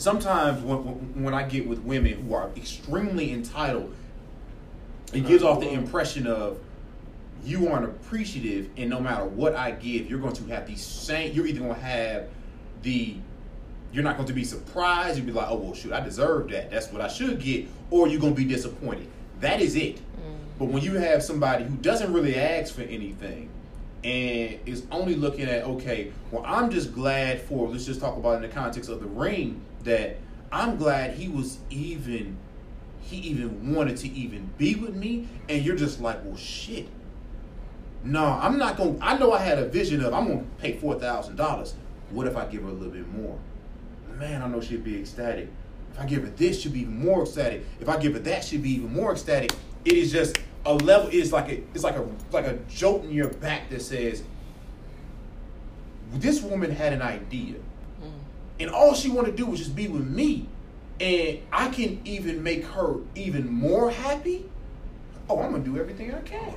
sometimes when, when I get with women who are extremely entitled, it gives off the impression of you aren't appreciative, and no matter what I give, you're going to have the same. You're either going to have the you're not going to be surprised. You'll be like, oh well, shoot, I deserve that. That's what I should get, or you're going to be disappointed. That is it. Mm. But when you have somebody who doesn't really ask for anything and is only looking at, okay, well, I'm just glad for. Let's just talk about in the context of the ring that I'm glad he was even. He even wanted to even be with me, and you're just like, well, shit. No, I'm not going. to I know I had a vision of I'm going to pay four thousand dollars. What if I give her a little bit more? Man, I know she'd be ecstatic. If I give her this, she'd be even more ecstatic. If I give her that, she'd be even more ecstatic. It is just a level. It's like a it's like a like a jolt in your back that says, "This woman had an idea. And all she wanted to do was just be with me, and I can even make her even more happy." Oh, I'm gonna do everything I can.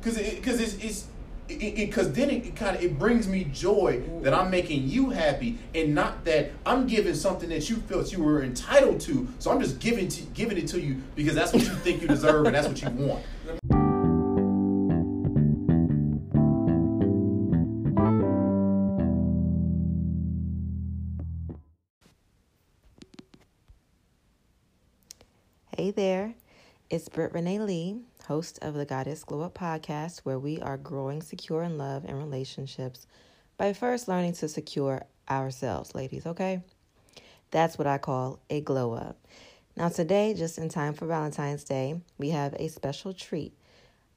Because mm. because it, it's it's because then it, it kind of it brings me joy that I'm making you happy and not that I'm giving something that you felt you were entitled to. So I'm just giving to, giving it to you because that's what you think you deserve and that's what you want. It's Britt Renee Lee host of the Goddess Glow Up podcast, where we are growing secure in love and relationships by first learning to secure ourselves, ladies, okay? That's what I call a glow up. Now, today, just in time for Valentine's Day, we have a special treat.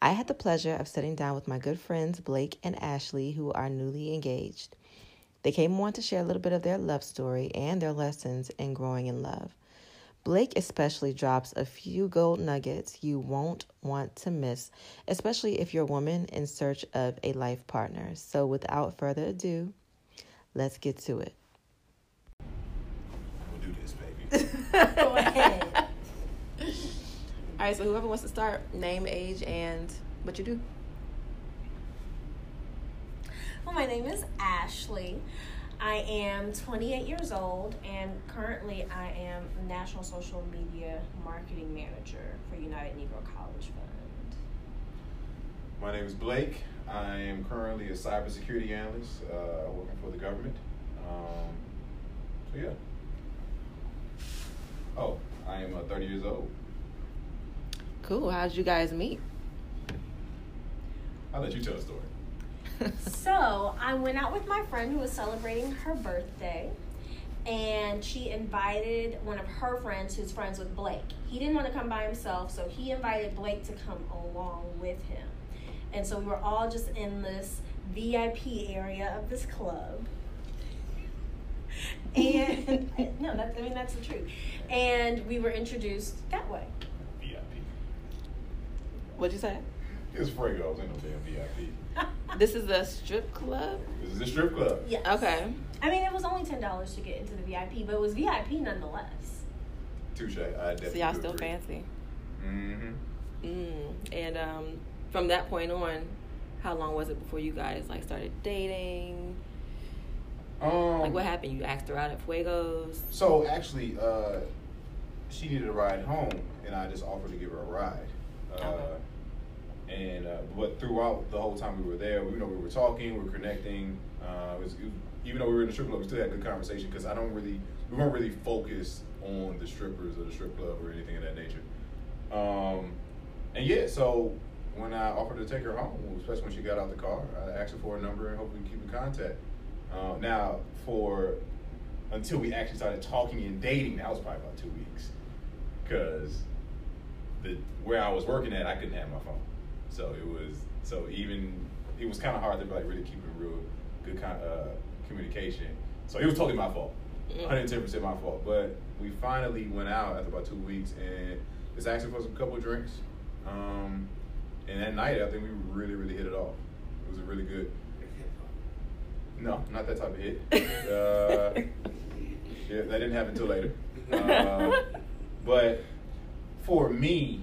I had the pleasure of sitting down with my good friends Blake and Ashley, who are newly engaged. They came on to share a little bit of their love story and their lessons in growing in love. Blake especially drops a few gold nuggets you won't want to miss, especially if you're a woman in search of a life partner. So, without further ado, let's get to it. We'll do this, baby. Go ahead. All right, so whoever wants to start, name, age, and what you do. Well, my name is Ashley. I am 28 years old and currently I am National Social Media Marketing Manager for United Negro College Fund. My name is Blake. I am currently a cybersecurity analyst uh, working for the government. Um, so, yeah. Oh, I am uh, 30 years old. Cool. How did you guys meet? I'll let you tell the story so I went out with my friend who was celebrating her birthday, and she invited one of her friends who's friends with Blake. He didn't want to come by himself, so he invited Blake to come along with him. And so we were all just in this VIP area of this club. And no, that, I mean that's the truth. And we were introduced that way. VIP. What'd you say? It's Fuegos, ain't no damn VIP. This is a strip club. This is a strip club. Yeah. Okay. I mean, it was only ten dollars to get into the VIP, but it was VIP nonetheless. Touche. I definitely. So y'all still agree. fancy. Mm-hmm. Mm. And um, from that point on, how long was it before you guys like started dating? Um, like what happened? You asked her out at Fuegos. So actually, uh, she needed a ride home, and I just offered to give her a ride. Uh, okay. And uh, but throughout the whole time we were there, you know, we were talking, we were connecting. Uh, it was, it, even though we were in the strip club, we still had a good conversation because I don't really, we weren't really focused on the strippers or the strip club or anything of that nature. Um, and yeah, so when I offered to take her home, especially when she got out the car, I asked her for a number and hope we can keep in contact. Uh, now, for until we actually started talking and dating, that was probably about two weeks, because the where I was working at, I couldn't have my phone. So it was so even it was kind of hard to like really keep a real good kind uh, communication. So it was totally my fault, 110 percent my fault. But we finally went out after about two weeks and just asking for some couple drinks. Um, and that night, I think we really, really hit it off. It was a really good. No, not that type of hit. Uh, yeah, that didn't happen until later. Uh, but for me,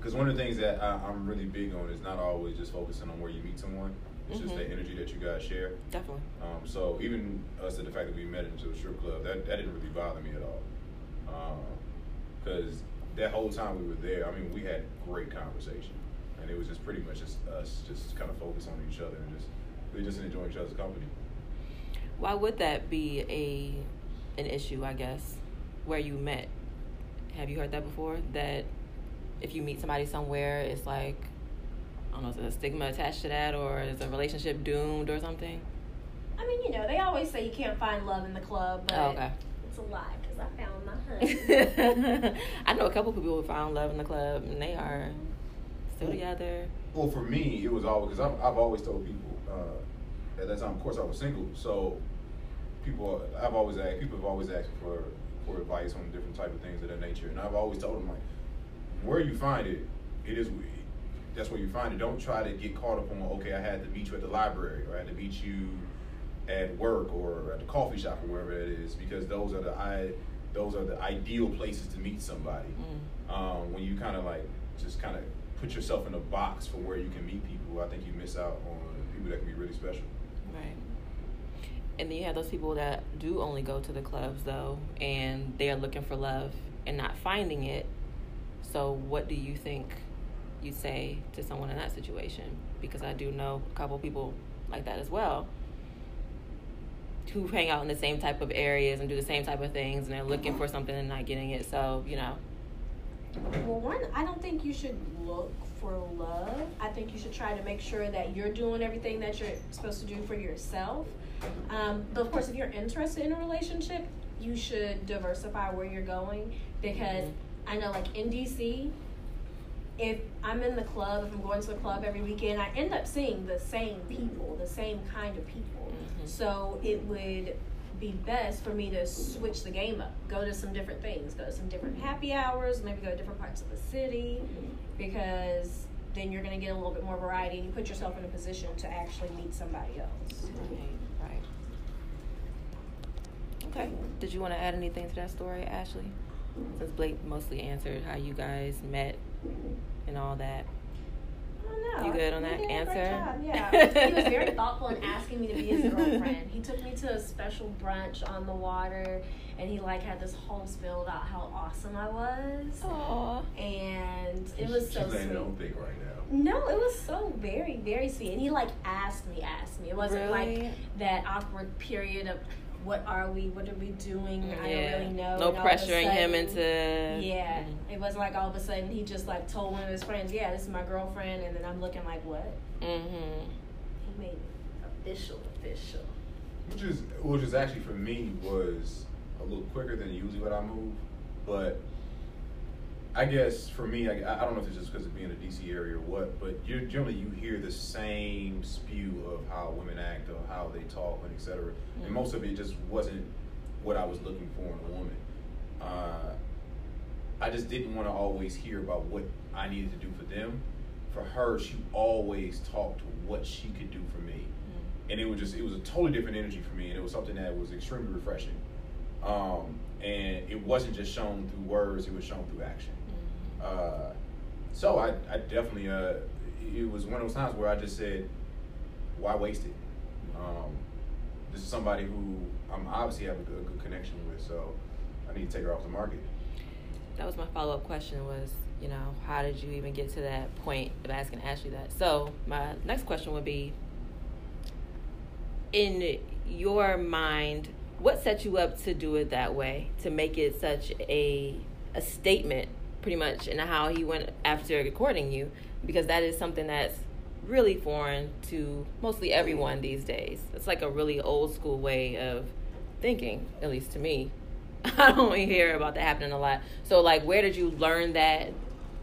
because one of the things that I, am really big on is not always just focusing on where you meet someone. It's just Mhm. the energy that you guys share. Definitely. Um, so even us at the fact that we met into a strip club, that, that didn't really bother me at all. Because that whole time we were there, I mean, we had great conversation, and it was just pretty much just us, just kind of focus on each other and just we just enjoy each other's company. Why would that be a an issue? I guess where you met. Have you heard that before? That if you meet somebody somewhere, it's like I don't know, is there a stigma attached to that, or is a relationship doomed or something? I mean, you know, they always say you can't find love in the club, but Oh, okay. it's a lie because I found my husband. I know a couple people who found love in the club, and they are still together. Well, for me, it was always because I've, I've always told people uh, at that time. Of course, I was single, so people I've always asked people have always asked for for advice on different type of things of that nature, and I've always told them like, where you find it, it is that's where you find it. Don't try to get caught up on okay, I had to meet you at the library or I had to meet you at work or at the coffee shop or wherever it is, because those are the I those are the ideal places to meet somebody. Mm. Um, when you kind of like just kind of put yourself in a box for where you can meet people, I think you miss out on people that can be really special. Right. And then you have those people that do only go to the clubs though, and they are looking for love and not finding it. So, what do you think you say to someone in that situation? Because I do know a couple people like that as well who hang out in the same type of areas and do the same type of things, and they're looking for something and not getting it. So, you know, Well, one, I don't think you should look for love. I think you should try to make sure that you're doing everything that you're supposed to do for yourself. Um, but of course, if you're interested in a relationship, you should diversify where you're going because I know, like in DC, if I'm in the club, if I'm going to the club every weekend, I end up seeing the same people, the same kind of people. Mhm. So it would be best for me to switch the game up, go to some different things, go to some different happy hours, maybe go to different parts of the city, because then you're going to get a little bit more variety and you put yourself in a position to actually meet somebody else. right, right. Okay. Did you want to add anything to that story, Ashley? Since Blake mostly answered how you guys met and all that. I. You good on that did a great answer? Yeah. he was very thoughtful in asking me to be his girlfriend. He took me to a special brunch on the water and he like had this whole spiel about how awesome I was. Aw. And it was so She's laying it on sweet. thick right now. No, it was so very, very sweet. And he like asked me, asked me. It wasn't Really? like that awkward period of what are we, what are we doing? I don't really know. No And all pressuring him into. Yeah, Mhm. it wasn't like all of a sudden he just like told one of his friends, "Yeah, this is my girlfriend," and then I'm looking like, "What?" Mm Mhm. He made it official, official. Which is which is actually for me was a little quicker than usually what I move, but I guess for me, I, I don't know if it's just because of being in the DC area or what, but you generally you hear the same spew of how women act or how they talk and etc. Mhm. And most of it just wasn't what I was looking for in a woman. Uh, I just didn't want to always hear about what I needed to do for them. For her, she always talked what she could do for me Mhm. and it was just it was a totally different energy for me and it was something that was extremely refreshing um, and it wasn't just shown through words it was shown through action. Uh, so I, I definitely uh, it was one of those times where I just said why waste it um, this is somebody who I'm obviously have a good, a good connection with so I need to take her off the market That was my follow up question was, you know, how did you even get to that point of asking Ashley that? So my next question would be in your mind, what set you up to do it that way? To make it such a a statement pretty much and how he went after recording you because that is something that's really foreign to mostly everyone these days. It's like a really old school way of thinking, at least to me. I don't hear about that happening a lot. So, like, where did you learn that?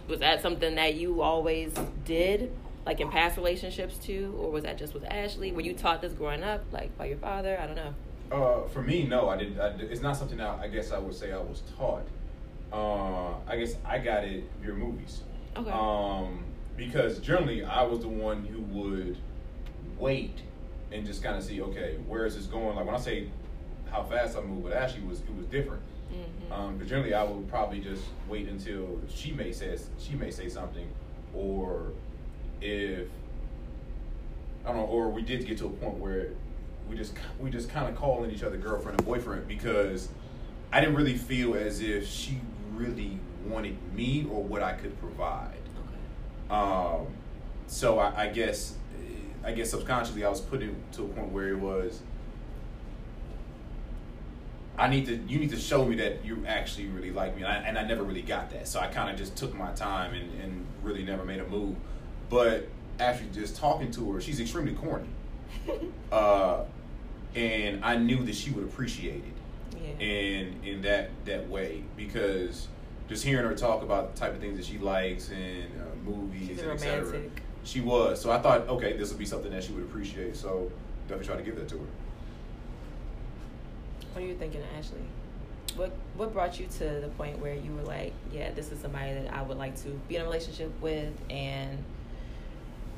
Was that something that you always did, like in past relationships too, or was that just with Ashley? Were you taught this growing up, like by your father? I don't know. Uh, for me, no, I didn't. I, it's not something that I guess I would say I was taught. Uh, I guess I got it via movies. Okay. Um, because generally I was the one who would wait and just kind of see, okay, where is this going? Like when I say how fast I move, but actually was it was different. Mhm. Um, but generally I would probably just wait until she may say she may say something, or if I don't know, or we did get to a point where we just we just kind of calling each other girlfriend and boyfriend because I didn't really feel as if she really wanted me or what I could provide. Okay. Um, so I, I guess I guess subconsciously I was put into a point where it was I need to you need to show me that you actually really like me and I, and I never really got that so I kind of just took my time and, and really never made a move but after just talking to her she's extremely corny uh, and I knew that she would appreciate it Yeah. in in that that way because just hearing her talk about the type of things that she likes and uh, movies and et cetera. romantic. She was. So I thought, okay, this would be something that she would appreciate. So definitely try to give that to her. What are you thinking, Ashley? What What brought you to the point where you were like, yeah, this is somebody that I would like to be in a relationship with, and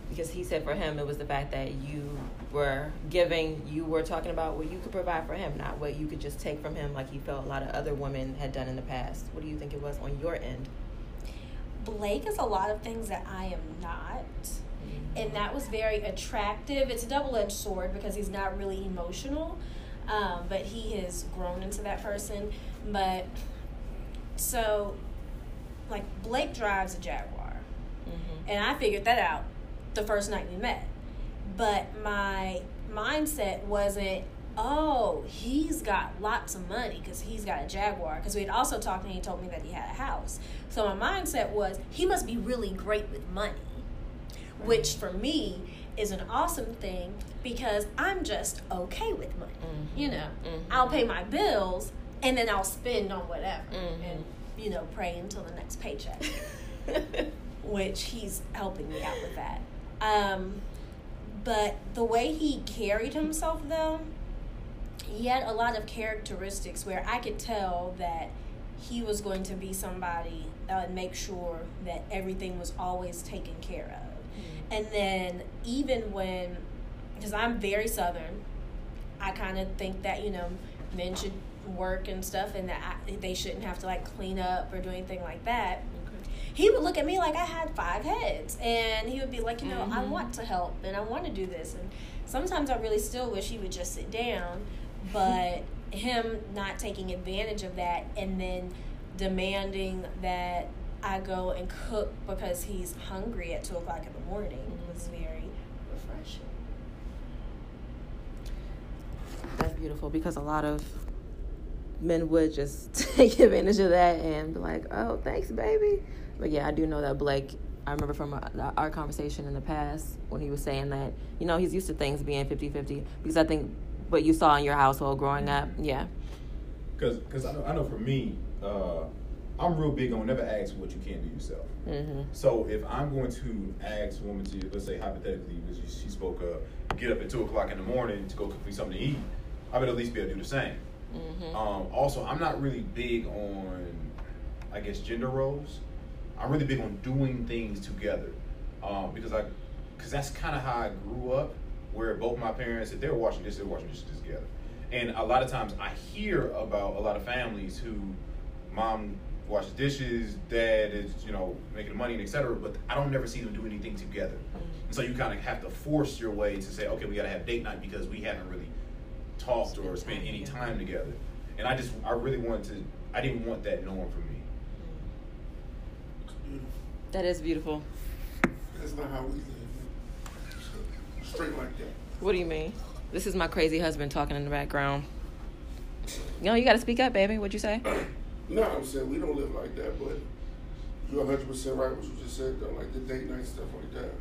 because he said for him it was the fact that you were giving, you were talking about what you could provide for him, not what you could just take from him, like he felt a lot of other women had done in the past. What do you think it was on your end? Blake is a lot of things that I am not. And that was very attractive. It's a double edged sword because he's not really emotional, um, but he has grown into that person. But so, like, Blake drives a Jaguar. Mm-hmm. And I figured that out the first night we met. But my mindset wasn't, oh, he's got lots of money because he's got a Jaguar. Because we had also talked and he told me that he had a house. So my mindset was, he must be really great with money, which for me is an awesome thing because I'm just okay with money. Mhm. You know, Mhm. I'll pay my bills and then I'll spend on whatever Mhm. and, you know, pray until the next paycheck which he's helping me out with that. Um, but the way he carried himself, though, he had a lot of characteristics where I could tell that he was going to be somebody that would make sure that everything was always taken care of. And then even when, because I'm very southern, I kind of think that you know men should work and stuff, and that I, they shouldn't have to like clean up or do anything like that he would look at me like I had five heads, and he would be like, you know, I Mhm. want to help and I want to do this, and sometimes I really still wish he would just sit down, but him not taking advantage of that and then demanding that I go and cook because he's hungry at two o'clock in the morning was very refreshing. That's beautiful because a lot of men would just take advantage of that and be like, "Oh, thanks, baby." But yeah, I do know that Blake. I remember from our, our conversation in the past when he was saying that you know he's used to things being 50-50 because I think what you saw in your household growing up, yeah, Because because I know, I know for me, uh, I'm real big on never ask what you can't do yourself. hmm So if I'm going to ask a woman to, let's say hypothetically, because she spoke of get up at two o'clock in the morning to go cook me something to eat, I would at least be able to do the same. hmm Um, also, I'm not really big on, I guess, gender roles. I'm really big on doing things together, um, because I, because that's kind of how I grew up, where both my parents, if they're washing dishes, they're washing dishes together. And a lot of times, I hear about a lot of families who, mom washes dishes, dad is, you know, making money and etc. But I don't never see them do anything together. And so you kind of have to force your way to say, okay, we got to have date night because we haven't really talked or spent any time together. And I just, I really wanted to, I didn't want that norm for me. Beautiful. That is beautiful. That's not how we live. Straight like that. What do you mean? This is my crazy husband talking in the background. You know, you got to speak up, baby. What'd you say? No, I'm saying we don't live like that, but you're 100 percent right what you just said though, like the date night stuff like that.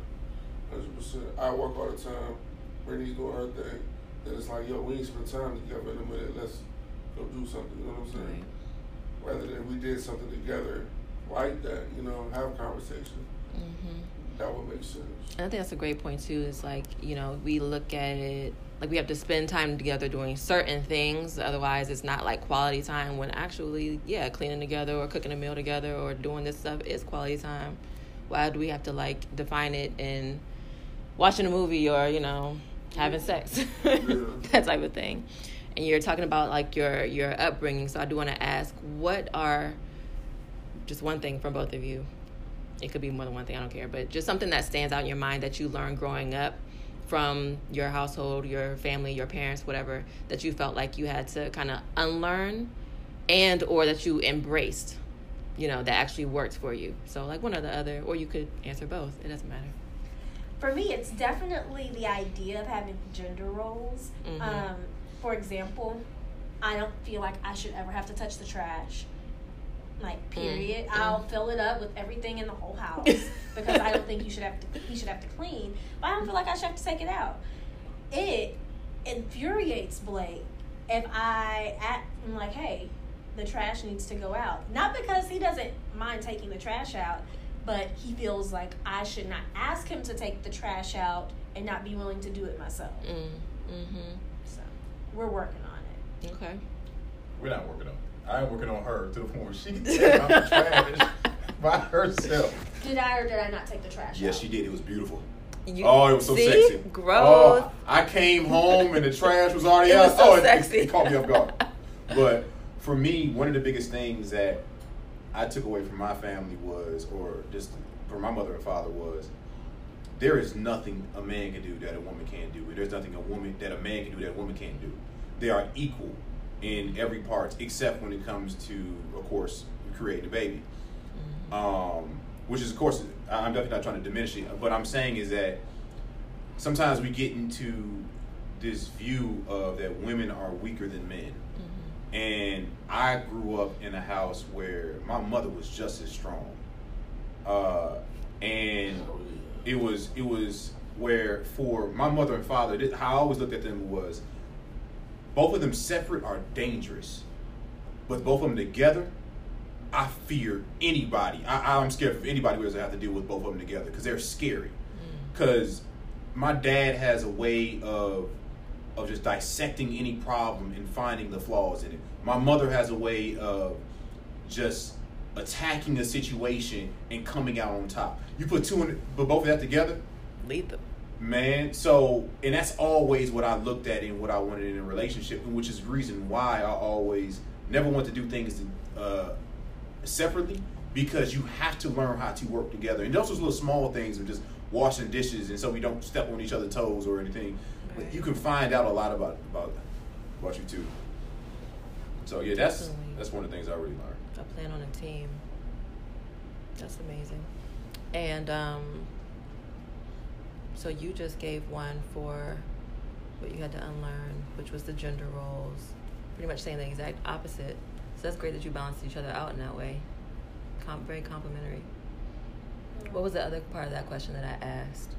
100 percent. I work all the time. Brittany's doing her thing. Then it's like, yo, we ain't spend time together in a minute. Let's go do something. You know what I'm saying? Rather than we did something together like that, you know, have conversation. Mm-hmm. That would make sense. And I think that's a great point too. Is like you know we look at it like we have to spend time together doing certain things. Otherwise, it's not like quality time. When actually, yeah, cleaning together or cooking a meal together or doing this stuff is quality time. Why do we have to like define it in watching a movie or you know having sex that type of thing? And you're talking about like your your upbringing. So I do want to ask, what are just one thing from both of you it could be more than one thing i don't care but just something that stands out in your mind that you learned growing up from your household, your family, your parents, whatever, that you felt like you had to kind of unlearn and or that you embraced, you know, that actually worked for you. So like one or the other, or you could answer both. It doesn't matter. For me, it's definitely the idea of having gender roles. Mhm. Um, for example, I don't feel like I should ever have to touch the trash. Like period. Mm, I'll fill it up with everything in the whole house because I don't think you should have to. He should have to clean, but I don't feel like I should have to take it out. It infuriates Blake if I act I'm like, hey, the trash needs to go out. Not because he doesn't mind taking the trash out, but he feels like I should not ask him to take the trash out and not be willing to do it myself. Mm, mm-hmm. So we're working on it. Okay. We're not working on. it. I'm working on her to the point where she can take out the trash by herself. Did I or did I not take the trash Yes, out? she did. It was beautiful. You, oh, it was so see? sexy. Gross. Oh, I came home and the trash was already It out. was so oh, it- sexy. It, caught me off guard. But for me, one of the biggest things that I took away from my family was, or just from my mother and father was, there is nothing a man can do that a woman can't do. There's nothing a woman that a man can do that a woman can't do. They are equal in every part, except when it comes to, of course, creating a baby. Um, which is, of course, I'm definitely not trying to diminish it. But I'm saying is that sometimes we get into this view of that women are weaker than men. And I grew up in a house where my mother was just as strong. Uh, and it was it was where for my mother and father, how I always looked at them was both of them separate are dangerous, but both of them together, I fear anybody. I, I'm scared of anybody who doesn't have to deal with both of them together because they're scary. Mm. Because my dad has a way of of just dissecting any problem and finding the flaws in it. My mother has a way of just attacking a situation and coming out on top. You put two in, but both of that together, Lethal. Man. So, and that's always what I looked at and what I wanted in a relationship, which is the reason why I always never want to do things uh, separately because you have to learn how to work together. And those are little small things of just washing dishes, and so we don't step on each other's toes or anything. But you can find out a lot about about about you too. So yeah, that's Definitely. that's one of the things I really learned. I plan on a team. That's amazing. And um, so you just gave one for what you had to unlearn, which was the gender roles. Pretty much saying the exact opposite. So that's great that you balanced each other out in that way. Com- very complementary. What was the other part of that question that I asked?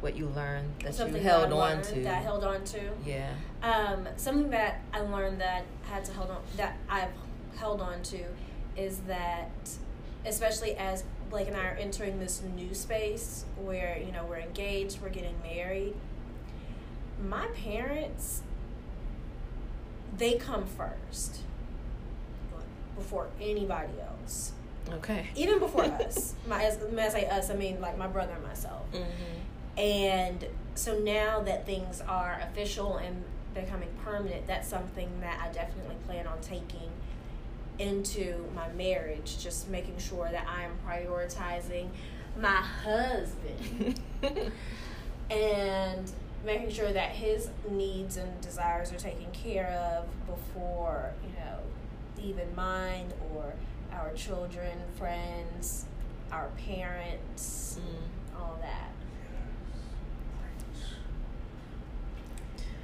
What you learned that Something you that held I on to? That I held on to. yeah. Um, something that I learned that I had to hold on that I've held on to is that especially as Blake and I are entering this new space where, you know, we're engaged, we're getting married. My parents they come first before anybody else. Okay. Even before us. My as when I say us, I mean like my brother and myself. Mm-hmm. And so now that things are official and becoming permanent, that's something that I definitely plan on taking into my marriage, just making sure that I am prioritizing my husband and making sure that his needs and desires are taken care of before, you know, even mine or our children, friends, our parents, Mm. all that.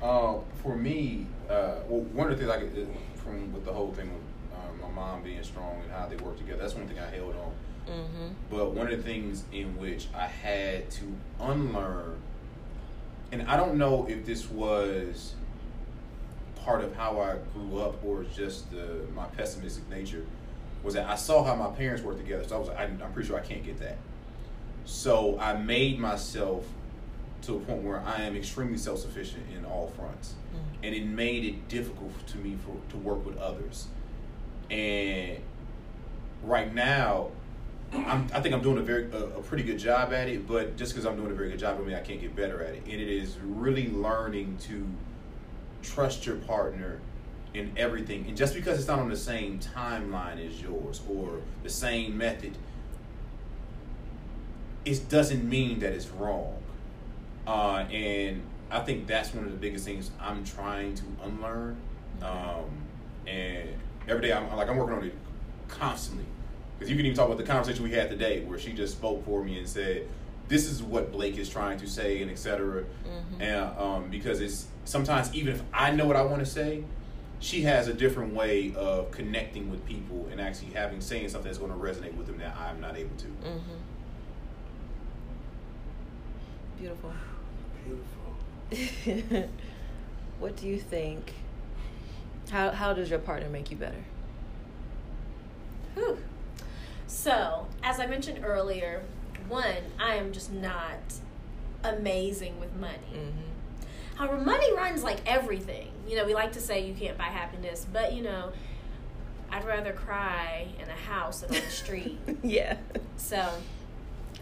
Uh, for me, uh, well, one of the things I could, uh, from with the whole thing uh, my mom being strong and how they work together, that's one thing I held on. Mm-hmm. But one of the things in which I had to unlearn, and I don't know if this was part of how I grew up or just the, my pessimistic nature, was that I saw how my parents worked together. So I was like, I'm pretty sure I can't get that. So I made myself to a point where I am extremely self sufficient in all fronts, Mm. and it made it difficult to me for to work with others. And right now, I'm, I think I'm doing a very a, a pretty good job at it. But just because I'm doing a very good job, I mean I can't get better at it. And it is really learning to trust your partner in everything. And just because it's not on the same timeline as yours or the same method, it doesn't mean that it's wrong. Uh, and I think that's one of the biggest things I'm trying to unlearn. Um, and every day I'm like I'm working on it constantly. Because you can even talk about the conversation we had today, where she just spoke for me and said, "This is what Blake is trying to say," and etc. Mm-hmm. And um, because it's sometimes even if I know what I want to say, she has a different way of connecting with people and actually having saying something that's going to resonate with them that I'm not able to. Mm-hmm. Beautiful. Beautiful. what do you think? How how does your partner make you better? Whew. So, as I mentioned earlier, one, I am just not amazing with money. Mm-hmm. However, money runs like everything. You know, we like to say you can't buy happiness, but you know, I'd rather cry in a house than on the street. yeah. So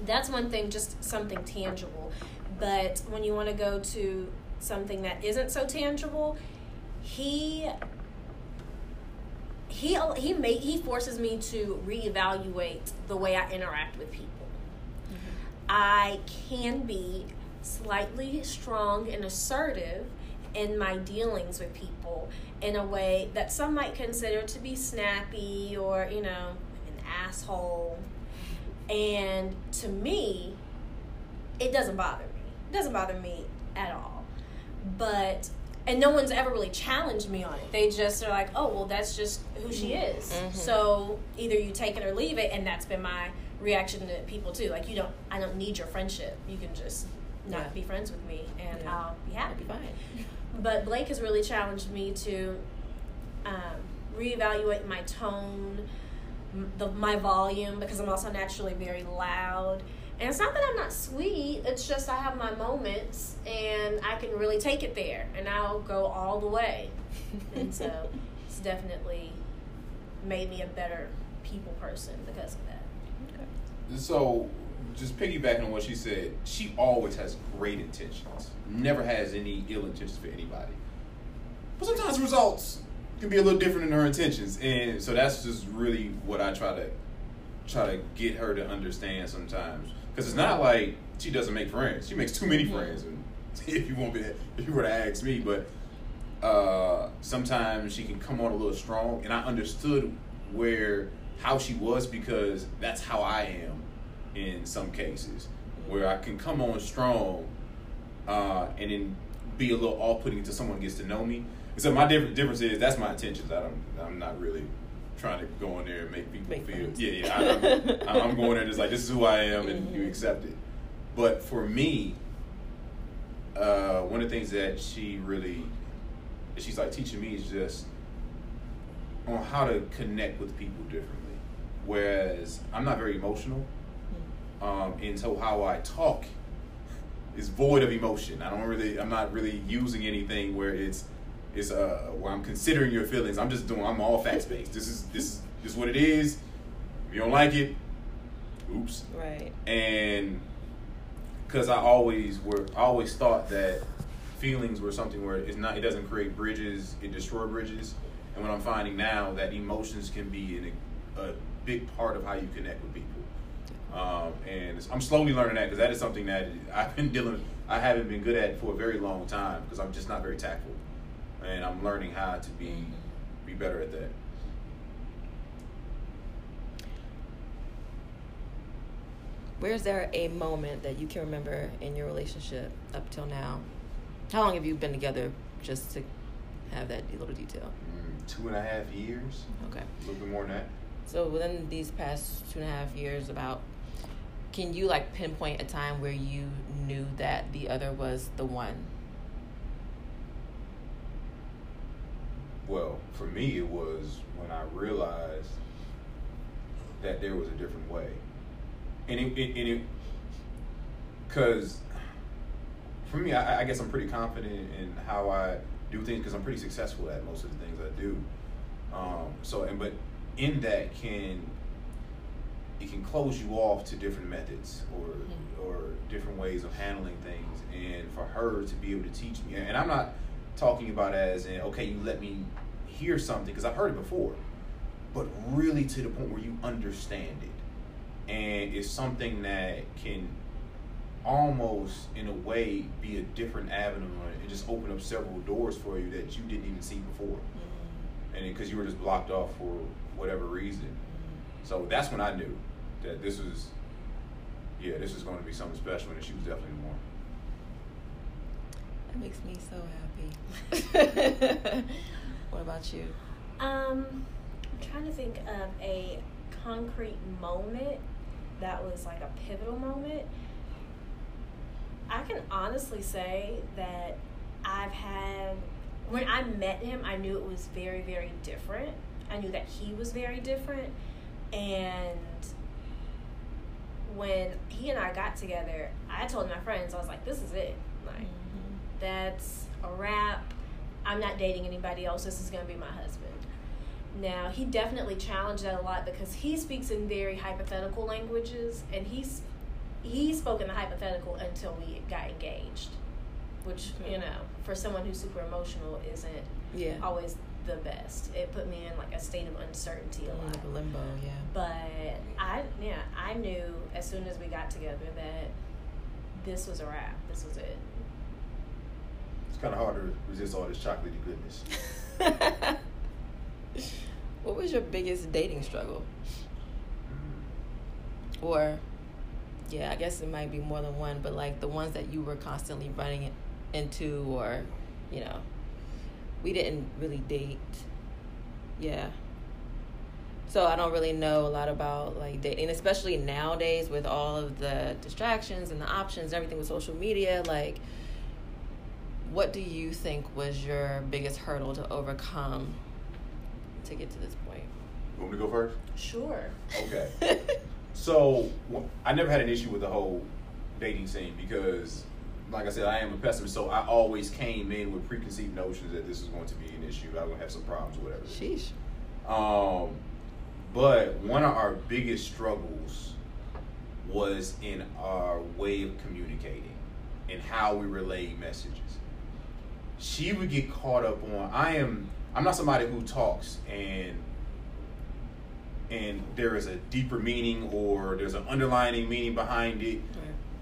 that's one thing, just something tangible. But when you want to go to something that isn't so tangible, he he he make he forces me to reevaluate the way I interact with people. Mm-hmm. I can be slightly strong and assertive in my dealings with people in a way that some might consider to be snappy or, you know, an asshole. And to me, it doesn't bother me. It doesn't bother me at all. But and no one's ever really challenged me on it. They just are like, "Oh, well, that's just who she is." Mhm. So either you take it or leave it, and that's been my reaction to people too. Like, you don't, I don't need your friendship. You can just not Yeah. be friends with me, and Yeah. I'll be happy. be fine. But Blake has really challenged me to um, reevaluate my tone, m- the, my volume, because I'm also naturally very loud. And it's not that I'm not sweet, it's just I have my moments and I can really take it there and I'll go all the way. And so it's definitely made me a better people person because of that. So, just piggybacking on what she said, she always has great intentions. Never has any ill intentions for anybody. But sometimes results can be a little different in her intentions, and so that's just really what I try to try to get her to understand sometimes. Because it's not like she doesn't make friends; she makes too many friends. If you want me, if you were to ask me, but uh, sometimes she can come on a little strong, and I understood where how she was because that's how I am in some cases, where I can come on strong, uh, and then be a little off-putting until someone gets to know me. So my different difference is that's my intentions. I don't, I'm not really trying to go in there and make people Make feel. friends. Yeah, yeah. I, I'm, I'm going there just like this is who I am, and you Mhm. accept it. But for me, uh, one of the things that she really, she's like teaching me is just on how to connect with people differently. Whereas I'm not very emotional, um, and so how I talk is void of emotion. I don't really, I'm not really using anything where it's, it's uh, where I'm considering your feelings. I'm just doing, I'm all facts based. This is this is this is what it is. If you don't like it, oops Right. and because I always were, I always thought that feelings were something where it's not, it doesn't create bridges, it destroys bridges. And what I'm finding now that emotions can be in a, a big part of how you connect with people. Um, and I'm slowly learning that because that is something that I've been dealing, I haven't been good at for a very long time because I'm just not very tactful, and I'm learning how to be be better at that. Where's there a moment that you can remember in your relationship up till now? How long have you been together just to have that little detail? Mm, two and a half years, Okay. a little bit more than that. So within these past two and a half years, about can you like pinpoint a time where you knew that the other was the one? Well, for me, it was when I realized that there was a different way, and it, it, and it, because for me, I, I guess I'm pretty confident in how I do things because I'm pretty successful at most of the things I do. Um, so, and but in that can it can close you off to different methods or Mhm. or different ways of handling things, and for her to be able to teach me, and I'm not talking about as in okay, you let me hear something because I've heard it before, but really to the point where you understand it, and it's something that can almost in a way be a different avenue and just open up several doors for you that you didn't even see before. Mm-hmm. and because you were just blocked off for whatever reason. So that's when i knew that this was yeah this was going to be something special and she was definitely more That makes me so happy. what about you? Um, I'm trying to think of a concrete moment that was like a pivotal moment. I can honestly say that I've had when I met him, I knew it was very, very different. I knew that he was very different, and when he and I got together, I told my friends, I was like, "This is it. Like, that's a wrap. I'm not dating anybody else. This is going to be my husband. Now, he definitely challenged that a lot because he speaks in very hypothetical languages, and he's he spoke in the hypothetical until we got engaged, which you know, for someone who's super emotional, isn't Yeah. always the best. It put me in like a state of uncertainty a lot. Like limbo, yeah. But I, yeah, I knew as soon as we got together that this was a wrap. This was it. It's kind of hard to resist all this chocolatey goodness what was your biggest dating struggle? Hmm. Or, yeah, I guess it might be more than one, but like the ones that you were constantly running into, or, you know, we didn't really date. Yeah. So I don't really know a lot about like dating, especially nowadays with all of the distractions and the options and everything with social media. Like, what do you think was your biggest hurdle to overcome to get to this point? you want me to go first Sure. okay So I never had an issue with the whole dating scene because, like I said, I am a pessimist. So I always came in with preconceived notions that this was going to be an issue. I was going to have some problems, or whatever. Sheesh. Um, but one of our biggest struggles was in our way of communicating and how we relay messages. She would get caught up on. I am. I'm not somebody who talks and and there is a deeper meaning or there's an underlining meaning behind it.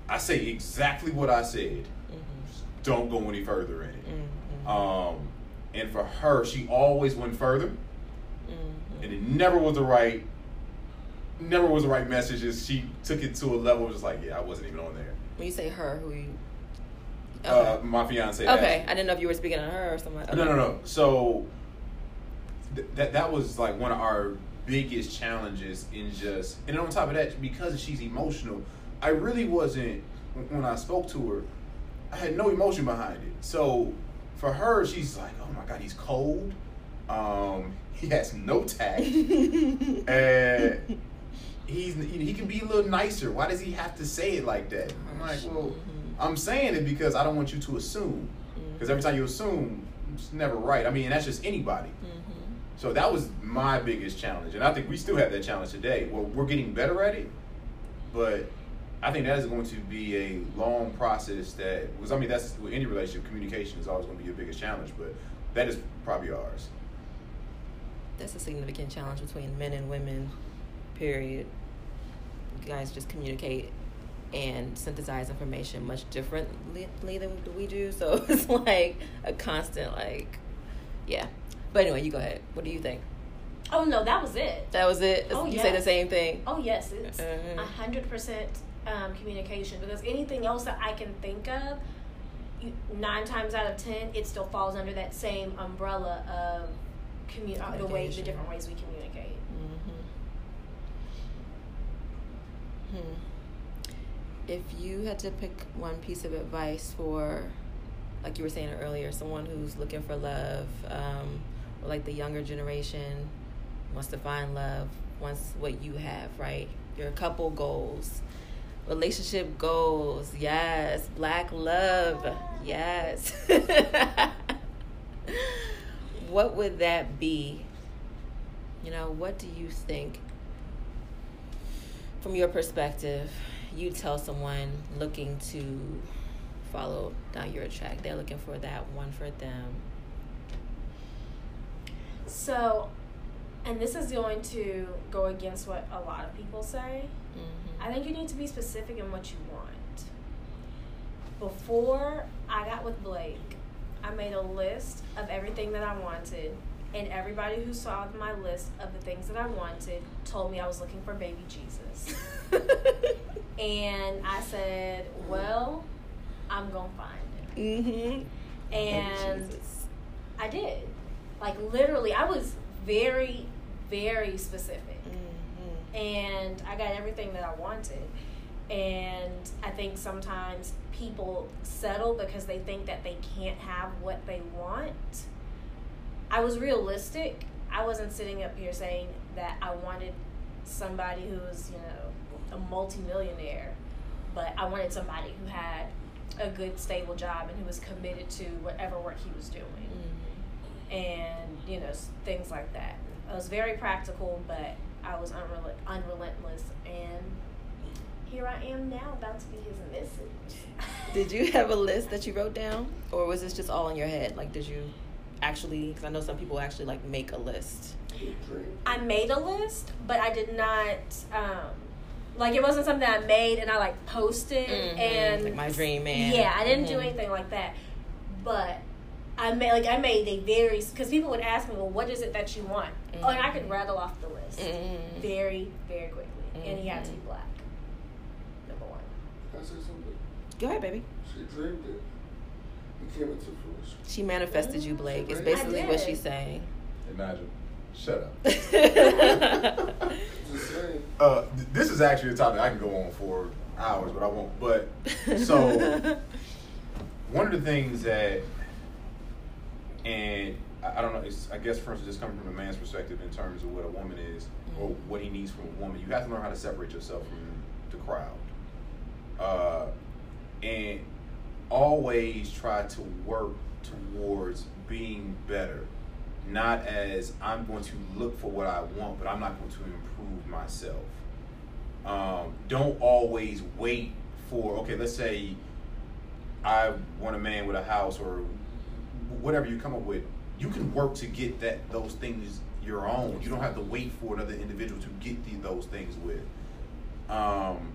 I say exactly what I said. Mm-hmm. Don't go any further in it. Mm-hmm. Um, and for her, she always went further Mm-hmm. and it never was the right never was the right messages she took it to a level just like yeah i wasn't even on there When you say her, who you? Uh, my fiance okay, I didn't know if you were speaking on her or someone. no no no so th- that that was like one of our biggest challenges in just and on top of that because she's emotional i really wasn't when i spoke to her i had no emotion behind it so for her she's like oh my god he's cold um he has no tact and he's he can be a little nicer. Why does he have to say it like that? I'm like, well, I'm saying it because I don't want you to assume. Because every time you assume, it's never right. I mean, that's just anybody. Mm-hmm. So that was my biggest challenge, and I think we still have that challenge today. Well, we're getting better at it, but I think that is going to be a long process. That was, I mean, that's with any relationship, communication is always going to be your biggest challenge, but that is probably ours. That's a significant challenge between men and women. Period. You guys just communicate and synthesize information much differently than we do. So it's like a constant, like, yeah. But anyway, you go ahead. What do you think? Oh no, that was it. That was it. Oh, you say the same thing. Oh yes, it's Mhm. a hundred percent um, communication because anything else that I can think of, you, nine times out of ten, it still falls under that same umbrella of commu- uh, the way the different ways we communicate. Mm-hmm. Hmm. If you had to pick one piece of advice for, like you were saying earlier, someone who's looking for love, um, or like the younger generation wants to find love, wants what you have, right? Your couple goals, relationship goals, yes, black love, yes. what would that be? You know, what do you think from your perspective, you tell someone looking to follow down your track, they're looking for that one for them. So, and this is going to go against what a lot of people say. Mm-hmm. I think you need to be specific in what you want. before I got with Blake, I made a list of everything that I wanted, and everybody who saw my list of the things that I wanted told me I was looking for baby Jesus. and I said, "Well, I'm gonna find him." mm-hmm. And Jesus. I did. Like literally, I was very, very specific, Mhm. and I got everything that I wanted. And I think sometimes people settle because they think that they can't have what they want. I was realistic. I wasn't sitting up here saying that I wanted somebody who was, you know, a multimillionaire, but I wanted somebody who had a good, stable job and who was committed to whatever work he was doing Mhm. and you know things like that. I was very practical, but I was unrel- unrelentless, and here I am now, about to be his message. Did you have a list that you wrote down, or was this just all in your head? Like, did you actually? Because I know some people actually like make a list. I made a list, but I did not. Um, like it wasn't something I made and I like posted Mhm. and Like my dream man. Yeah, I didn't do Mhm. anything like that, but I made like I made a very because people would ask me, well, what is it that you want? Oh, and I could rattle off the list Mhm. very very quickly, and he had to be Mhm. black. Number one. Can I say something? Go ahead, baby. She dreamed it. It came into fruition. She manifested you, Blake. It's basically what she's saying. Imagine. Shut up. Uh, th- this is actually a topic I can go on for hours, but I won't. But so one of the things that, and I I don't know, it's I guess for instance, just coming from a man's perspective in terms of what a woman is or Mhm. what he needs from a woman, you have to learn how to separate yourself from the crowd, uh, and always try to work towards being better. Not as I'm going to look for what I want, but I'm not going to improve myself. Um, don't always wait for okay. Let's say I want a man with a house or whatever you come up with. You can work to get that those things your own. You don't have to wait for another individual to get the, those things with. Um,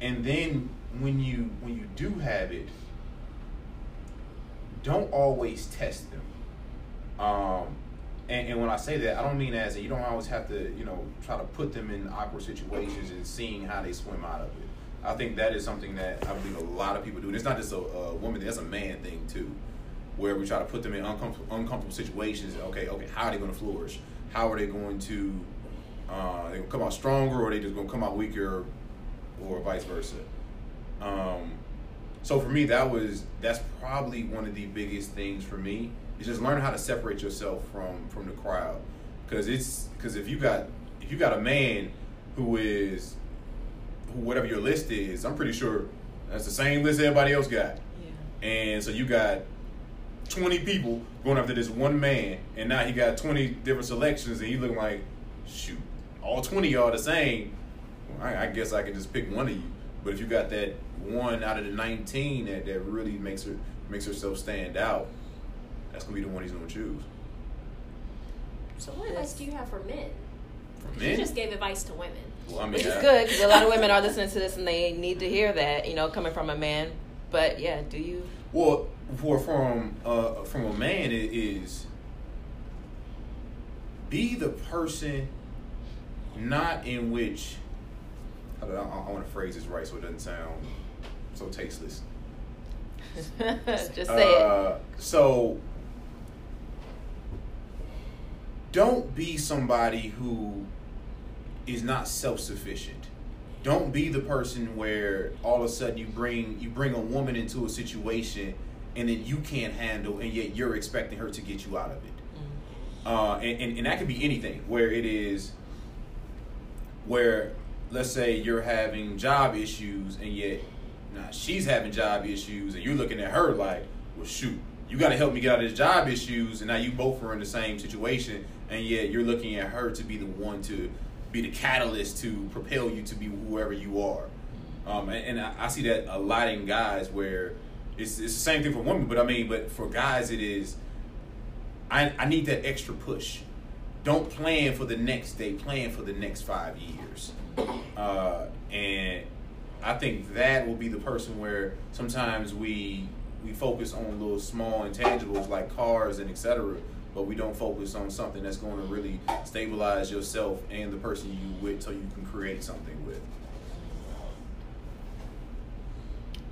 and then when you when you do have it, don't always test them. Um, and, and when I say that, I don't mean as you don't always have to, you know, try to put them in awkward situations and seeing how they swim out of it. I think that is something that I believe a lot of people do. And it's not just a, a woman; that's a man thing too, where we try to put them in uncomfortable, uncomfortable situations. Okay, okay, how are they going to flourish? How are they going to? Uh, they to come out stronger, or they just going to come out weaker, or vice versa? Um, so for me, that was that's probably one of the biggest things for me is just learn how to separate yourself from from the crowd, because it's because if you got if you got a man who is who whatever your list is, I'm pretty sure that's the same list everybody else got, Yeah. and so you got 20 people going after this one man, and now he got 20 different selections, and you looking like shoot, all 20 are the same. Well, I, I guess I can just pick one of you. But if you got that one out of the 19 that, that really makes her makes herself stand out, that's gonna be the one he's gonna choose. So what advice do you have for men? For You men, just gave advice to women. well, I mean, Which is I- good because a lot of women are listening to this and they need to hear that, you know, coming from a man. But yeah, do you? Well, for from uh, from a man, it is be the person, not in which. I, I, I want to phrase this right so it doesn't sound so tasteless. Just say it. Uh, so don't be somebody who is not self-sufficient. Don't be the person where all of a sudden you bring you bring a woman into a situation and then you can't handle and yet you're expecting her to get you out of it. Uh, and, and, and that could be anything where it is where let's say you're having job issues and yet nah, she's having job issues and you're looking at her like well shoot you got to help me get out of this job issues and now you both are in the same situation and yet you're looking at her to be the one to be the catalyst to propel you to be whoever you are um, and, and I, I see that a lot in guys where it's, it's the same thing for women but i mean but for guys it is I, I need that extra push. Don't plan for the next day. Plan for the next five years. Uh, and I think that will be the person where sometimes we we focus on little small intangibles like cars and etc. But we don't focus on something that's going to really stabilize yourself and the person you with, so you can create something with.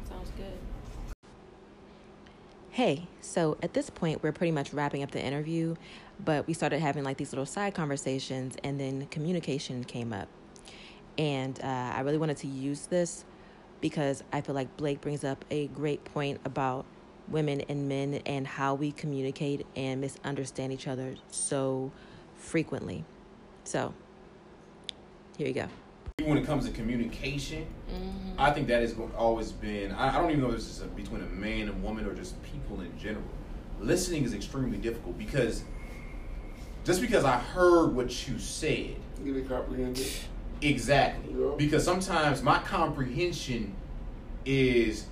Sounds good. Hey, so at this point, we're pretty much wrapping up the interview, but we started having like these little side conversations, and then communication came up. And uh, I really wanted to use this because I feel like Blake brings up a great point about women and men and how we communicate and misunderstand each other so frequently. So, here you go. When it comes to communication, mm-hmm. I think that has always been. I, I don't even know if this is a, between a man and woman or just people in general. Listening is extremely difficult because just because I heard what you said, you didn't comprehend it. Exactly. Yeah. Because sometimes my comprehension is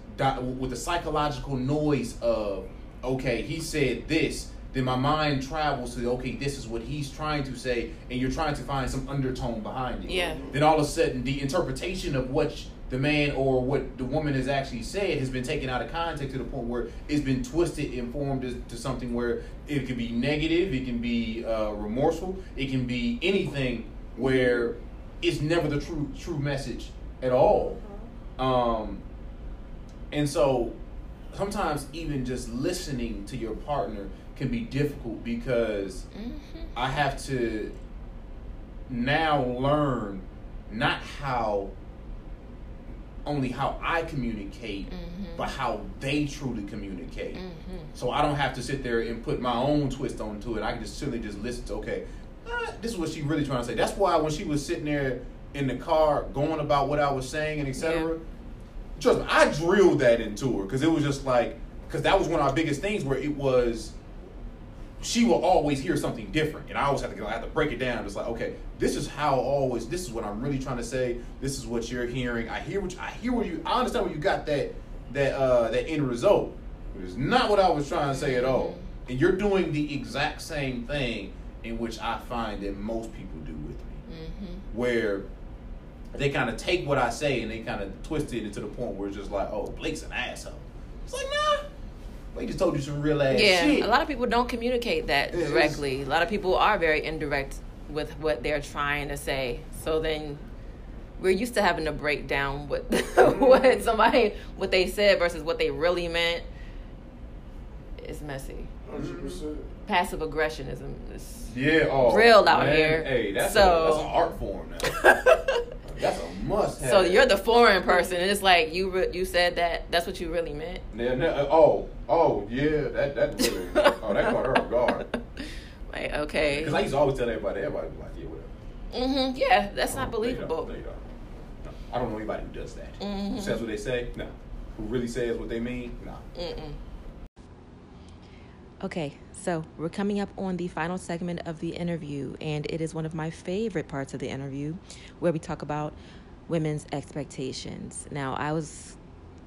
with the psychological noise of, okay, he said this, then my mind travels to, okay, this is what he's trying to say, and you're trying to find some undertone behind it. Yeah. Then all of a sudden, the interpretation of what the man or what the woman has actually said has been taken out of context to the point where it's been twisted and formed to something where it can be negative, it can be uh, remorseful, it can be anything where it's never the true true message at all. Um, and so sometimes even just listening to your partner can be difficult because mm-hmm. I have to now learn not how only how I communicate, mm-hmm. but how they truly communicate. Mm-hmm. So I don't have to sit there and put my own twist onto it. I can just simply just listen to okay, uh, this is what she really trying to say. That's why when she was sitting there in the car going about what I was saying and etc. Yeah. Trust me, I drilled that into her because it was just like because that was one of our biggest things where it was she will always hear something different, and I always have to I have to break it down. It's like okay, this is how always this is what I'm really trying to say. This is what you're hearing. I hear what you, I hear what you I understand where you got that that uh that end result. It's not what I was trying to say at all. And you're doing the exact same thing in which I find that most people do with me, mm-hmm. where they kind of take what I say and they kind of twist it to the point where it's just like, oh, Blake's an asshole. It's like, nah. Blake just told you some real ass yeah, shit. a lot of people don't communicate that directly. A lot of people are very indirect with what they're trying to say. So then we're used to having to break down what what mm-hmm. somebody what they said versus what they really meant. It's messy. 100%. Passive aggressionism is yeah, oh, real out man. here. Hey, that's so, a, that's an art form now. That's a must. So you're the foreign person, and it's like you re- you said that. That's what you really meant. Yeah. No, uh, oh. Oh. Yeah. That. That. Really, oh, that caught her off guard. Like okay. Because I used to always tell everybody. Everybody was like, yeah, whatever. Mm-hmm. Yeah. That's not believable. They don't, they don't. No. I don't know anybody who does that. Mm-hmm. Who says what they say? No. Who really says what they mean? No. Mm-mm. Okay, so we're coming up on the final segment of the interview, and it is one of my favorite parts of the interview where we talk about women's expectations. Now, I was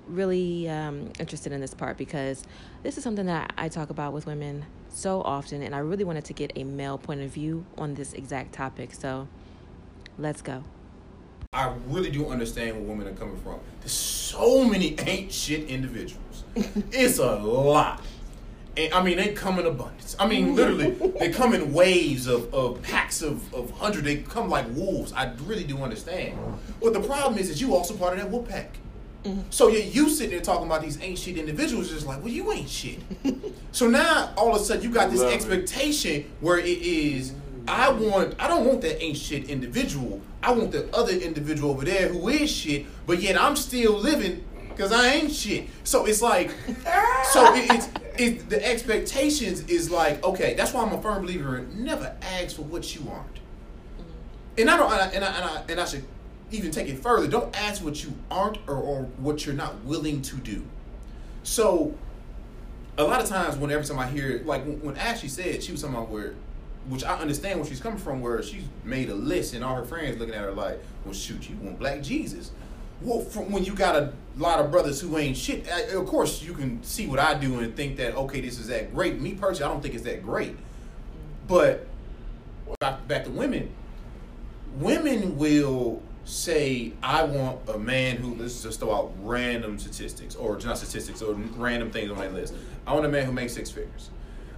really um, interested in this part because this is something that I talk about with women so often, and I really wanted to get a male point of view on this exact topic. So let's go. I really do understand where women are coming from. There's so many ain't shit individuals. it's a lot. And, I mean, they come in abundance. I mean, literally, they come in waves of, of packs of, of hundred. They come like wolves. I really do understand. But the problem is, is you also part of that wolf pack. Mm-hmm. So you you sitting there talking about these ain't shit individuals, just like, well, you ain't shit. so now all of a sudden you got this expectation it. where it is, I want, I don't want that ain't shit individual. I want the other individual over there who is shit, but yet I'm still living because I ain't shit. So it's like, so it, it's it, the expectations is like okay. That's why I'm a firm believer in never ask for what you aren't. Mm-hmm. And I don't, and I, and I, and I, and I should even take it further. Don't ask what you aren't or, or what you're not willing to do. So, a lot of times, whenever time I hear like when, when Ashley said she was talking about where which I understand where she's coming from, where she's made a list and all her friends looking at her like, well, shoot, you want black Jesus. Well, from when you got a lot of brothers who ain't shit, of course you can see what I do and think that okay, this is that great. Me personally, I don't think it's that great. But back, back to women, women will say I want a man who let's just throw out random statistics or not statistics or random things on my list. I want a man who makes six figures.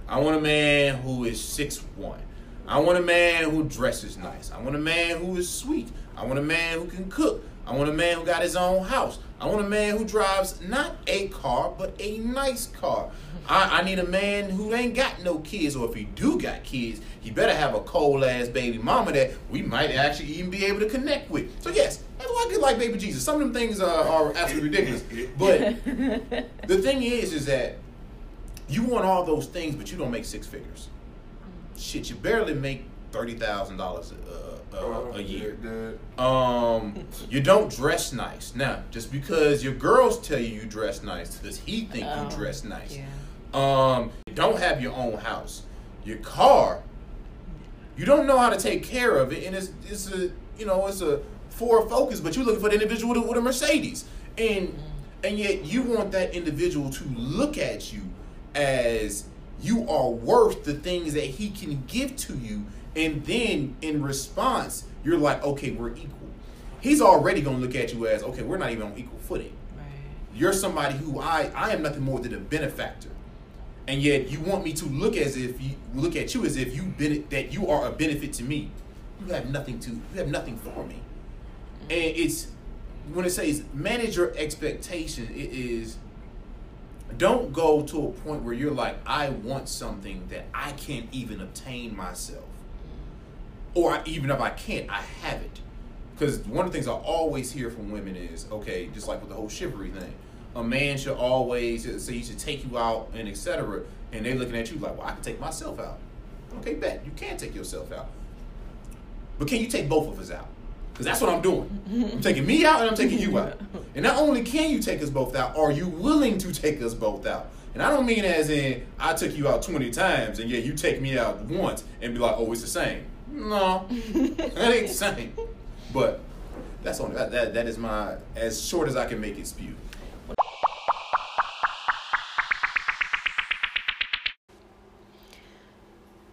I want a man who is six one. I want a man who dresses nice. I want a man who is sweet. I want a man who can cook. I want a man who got his own house. I want a man who drives not a car, but a nice car. I, I need a man who ain't got no kids, or if he do got kids, he better have a cold ass baby mama that we might actually even be able to connect with. So, yes, that's why I get like baby Jesus. Some of them things are, are absolutely ridiculous. But the thing is, is that you want all those things, but you don't make six figures. Shit, you barely make $30,000 uh, a year. Um, you don't dress nice. Now, just because your girls tell you you dress nice, does he think oh, you dress nice? Yeah. Um, you don't have your own house. Your car, you don't know how to take care of it, and it's it's a you know it's a Ford Focus, but you're looking for the individual with a Mercedes, and mm. and yet you want that individual to look at you as you are worth the things that he can give to you and then in response, you're like, okay, we're equal. He's already gonna look at you as, okay, we're not even on equal footing Right. you're somebody who I I am nothing more than a benefactor, and yet you want me to look as if you look at you as if you been that you are a benefit to me. You have nothing to you have nothing for me, mm. and it's when it says manage your expectation. It is don't go to a point where you're like I want something that I can't even obtain myself, or I, even if I can't, I have it. Because one of the things I always hear from women is, okay, just like with the whole chivalry thing, a man should always uh, say he should take you out and etc. And they're looking at you like, well, I can take myself out. Okay, bet you can take yourself out, but can you take both of us out? Because that's what I'm doing. I'm taking me out and I'm taking you out. And not only can you take us both out, are you willing to take us both out? And I don't mean as in I took you out 20 times and yet you take me out once and be like, oh, it's the same. No, that ain't same. But that's on that, that. That is my as short as I can make it spew.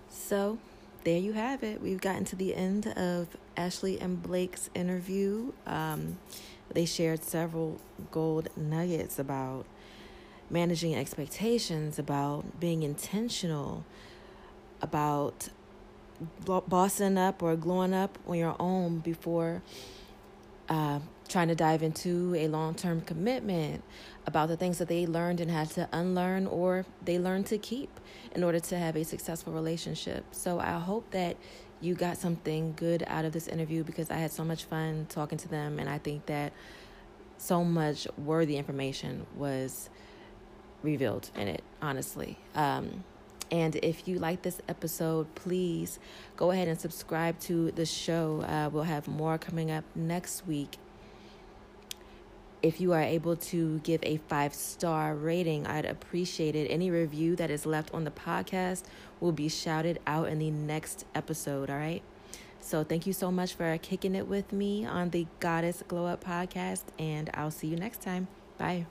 So, there you have it. We've gotten to the end of Ashley and Blake's interview. Um, they shared several gold nuggets about managing expectations, about being intentional, about bo- bossing up or glowing up on your own before uh, trying to dive into a long term commitment, about the things that they learned and had to unlearn or they learned to keep in order to have a successful relationship. So I hope that you got something good out of this interview because I had so much fun talking to them, and I think that so much worthy information was revealed in it, honestly. Um, and if you like this episode, please go ahead and subscribe to the show. Uh, we'll have more coming up next week. If you are able to give a five star rating, I'd appreciate it. Any review that is left on the podcast will be shouted out in the next episode, all right? So, thank you so much for kicking it with me on the Goddess Glow Up podcast, and I'll see you next time. Bye.